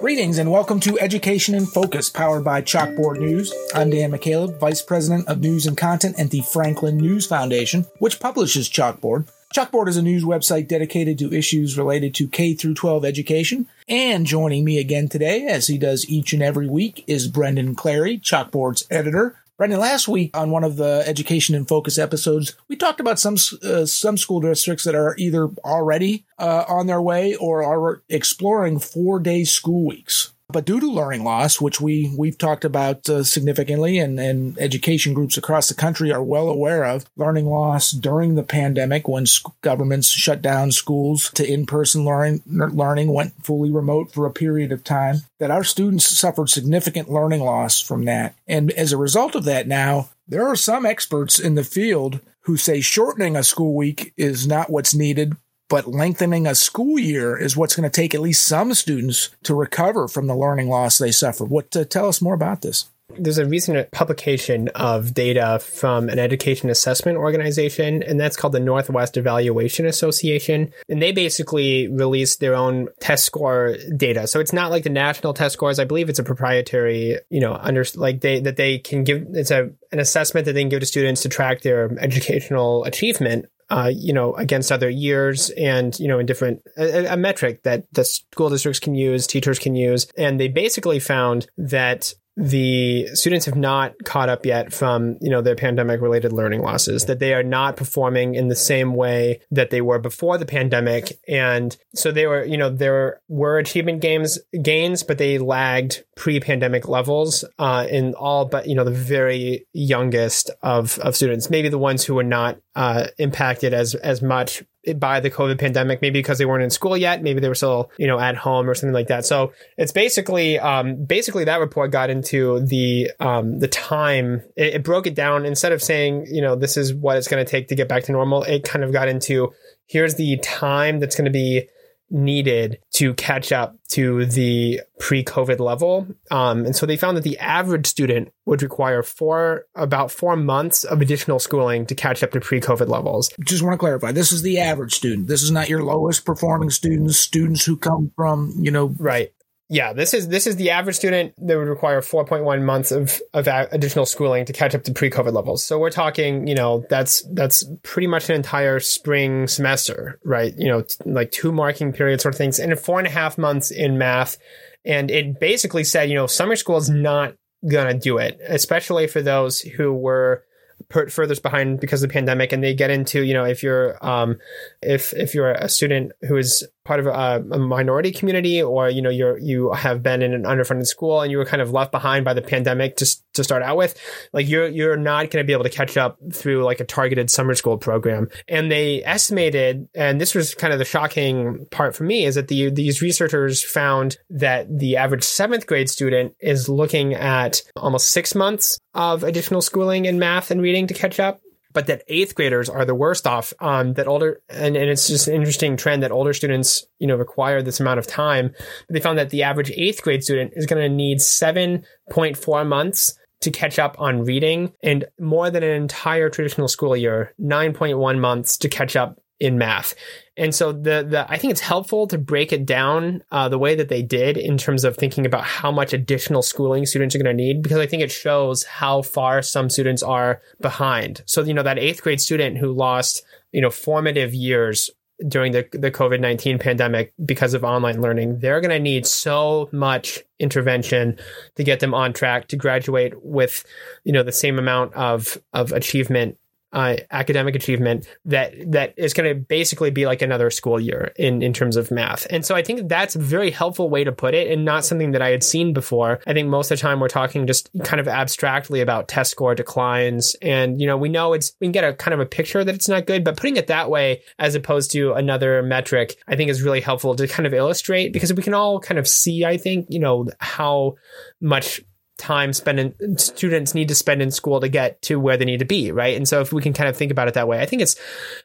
Greetings and welcome to Education in Focus, powered by Chalkboard News. I'm Dan McCaleb, Vice President of News and Content at the Franklin News Foundation, which publishes Chalkboard. Chalkboard is a news website dedicated to issues related to K through 12 education. And joining me again today, as he does each and every week, is Brendan Clarey, Chalkboard's editor. Brendan, last week on one of the Education in Focus episodes, we talked about some uh, some school districts that are either already uh, on their way or are exploring four day school weeks. But due to learning loss, which we we've talked about uh, significantly, and, and education groups across the country are well aware of, learning loss during the pandemic when sc- governments shut down schools to in-person learning, learning went fully remote for a period of time. That our students suffered significant learning loss from that, and as a result of that, now there are some experts in the field who say shortening a school week is not what's needed, but lengthening a school year is what's going to take at least some students to recover from the learning loss they suffered. What uh, tell us more about this? There's a recent publication of data from an education assessment organization, and that's called the Northwest Evaluation Association. And they basically released their own test score data. So it's not like the national test scores. I believe it's a proprietary, you know, under like they that they can give. It's a an assessment that they can give to students to track their educational achievement uh, you know, against other years and, you know, in different, a, a, metric that the school districts can use, teachers can use. And they basically found that the students have not caught up yet from you know their pandemic related learning losses that they are not performing in the same way that they were before the pandemic. And so they were you know there were achievement gains gains but they lagged pre-pandemic levels uh, in all but you know the very youngest of of students maybe the ones who were not uh, impacted as as much by the COVID pandemic, maybe because they weren't in school yet, maybe they were still, you know, at home or something like that. So it's basically, um, basically that report got into the, um, the time. It, it broke it down instead of saying, you know, this is what it's going to take to get back to normal. It kind of got into here's the time that's going to be needed to catch up to the pre-COVID level. Um, and so they found that the average student would require four, about four months of additional schooling to catch up to pre-COVID levels. Just want to clarify, this is the average student. This is not your lowest performing students, students who come from, you know. Right yeah, this is this is the average student that would require 4.1 months of of additional schooling to catch up to pre-COVID levels. So we're talking, you know, that's that's pretty much an entire spring semester, right? You know, t- like two marking periods sort of things, and four and a half months in math. And it basically said, you know, summer school is not gonna do it, especially for those who were put furthest behind because of the pandemic and they get into you know if you're um if if you're a student who is part of a, a, minority community or you know you're you have been in an underfunded school and you were kind of left behind by the pandemic to, to start out with like you're you're not going to be able to catch up through like a targeted summer school program. And they estimated and this was kind of the shocking part for me is that the these researchers found that the average 7th grade student is looking at almost 6 months of additional schooling in math and reading to catch up but that eighth graders are the worst off. Um, that older, and, and it's just an interesting trend that older students, you know, require this amount of time. But they found that the average eighth grade student is going to need 7.4 months to catch up on reading and more than an entire traditional school year, 9.1 months to catch up in math. And so the the I think it's helpful to break it down uh, the way that they did in terms of thinking about how much additional schooling students are going to need because I think it shows how far some students are behind. So you know that eighth grade student who lost you know formative years during the, the COVID 19 pandemic because of online learning, they're going to need so much intervention to get them on track to graduate with, you know, the same amount of, of achievement uh, academic achievement that that is going to basically be like another school year in in terms of math. And so I think that's a very helpful way to put it, and not something that I had seen before. I think most of the time we're talking just kind of abstractly about test score declines, and you know we know it's we can get a kind of a picture that it's not good, but putting it that way as opposed to another metric, I think is really helpful to kind of illustrate because we can all kind of see, I think, you know how much time spent in students need to spend in school to get to where they need to be right and so if we can kind of think about it that way i think it's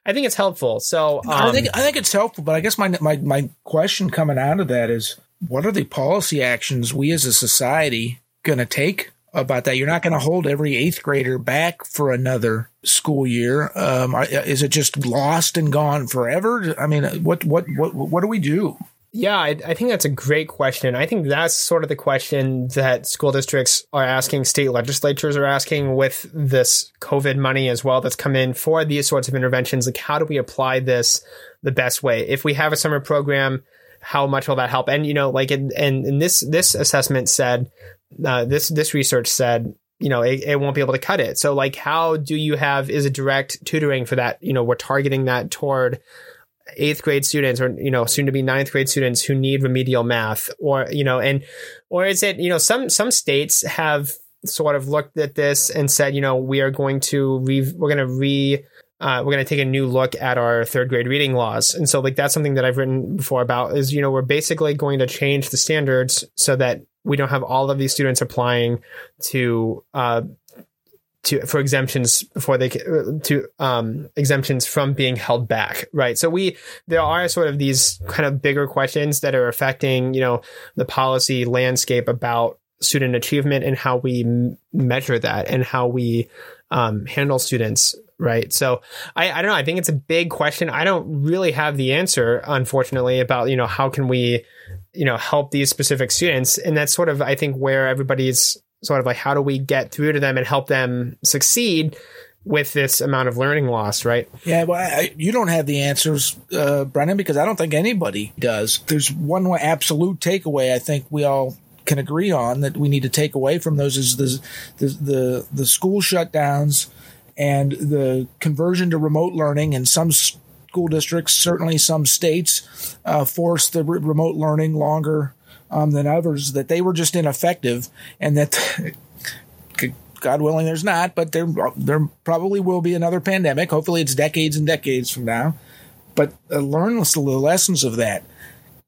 i think it's helpful so um, i think i think it's helpful but i guess my my my question coming out of that is what are the policy actions we as a society going to take about that. You're not going to hold every eighth grader back for another school year. Um, is it just lost and gone forever? I mean, what what what what do we do? Yeah, I, I, think that's a great question. I think that's sort of the question that school districts are asking, state legislatures are asking with this COVID money as well that's come in for these sorts of interventions. Like, how do we apply this the best way? If we have a summer program, how much will that help? And you know, like, and and this this assessment said, uh, this this research said, you know, it, it won't be able to cut it. So, like, how do you have is it direct tutoring for that? You know, we're targeting that toward eighth grade students or you know soon to be ninth grade students who need remedial math or you know and or is it you know some some states have sort of looked at this and said you know we are going to re we're going to re uh, we're going to take a new look at our third grade reading laws. And so like that's something that i've written before about is you know we're basically going to change the standards so that we don't have all of these students applying to uh, to for exemptions before they to um, exemptions from being held back, right? So we there are sort of these kind of bigger questions that are affecting you know the policy landscape about student achievement and how we m- measure that and how we um, handle students right? So I, I don't know. I think it's a big question. I don't really have the answer unfortunately about you know how can we you know help these specific students? And that's sort of i think where everybody's sort of like how do we get through to them and help them succeed with this amount of learning loss, right? Yeah, well, I, you don't have the answers, uh, Brennan, because I don't think anybody does. There's one absolute takeaway I think we all can agree on that we need to take away from those is the the the, the school shutdowns and the conversion to remote learning and some school districts, certainly some states, uh, force the re- remote learning longer um, than others, that they were just ineffective, and that God willing, there's not, but there there probably will be another pandemic. Hopefully, it's decades and decades from now. But uh, learn the lessons of that.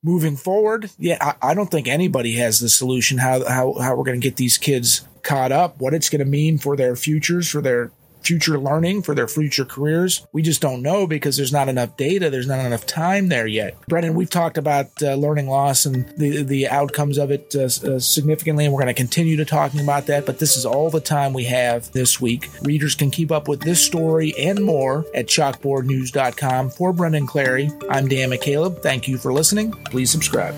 Moving forward, yeah, I, I don't think anybody has the solution how how how we're going to get these kids caught up, what it's going to mean for their futures, for their future learning for their future careers. We just don't know because there's not enough data. There's not enough time there yet. Brennan, we've talked about uh, learning loss and the the outcomes of it uh, uh, significantly, and we're going to continue to talking about that. But this is all the time we have this week. Readers can keep up with this story and more at chalkboardnews.com. For Brendan Clarey, I'm Dan McCaleb. Thank you for listening. Please subscribe.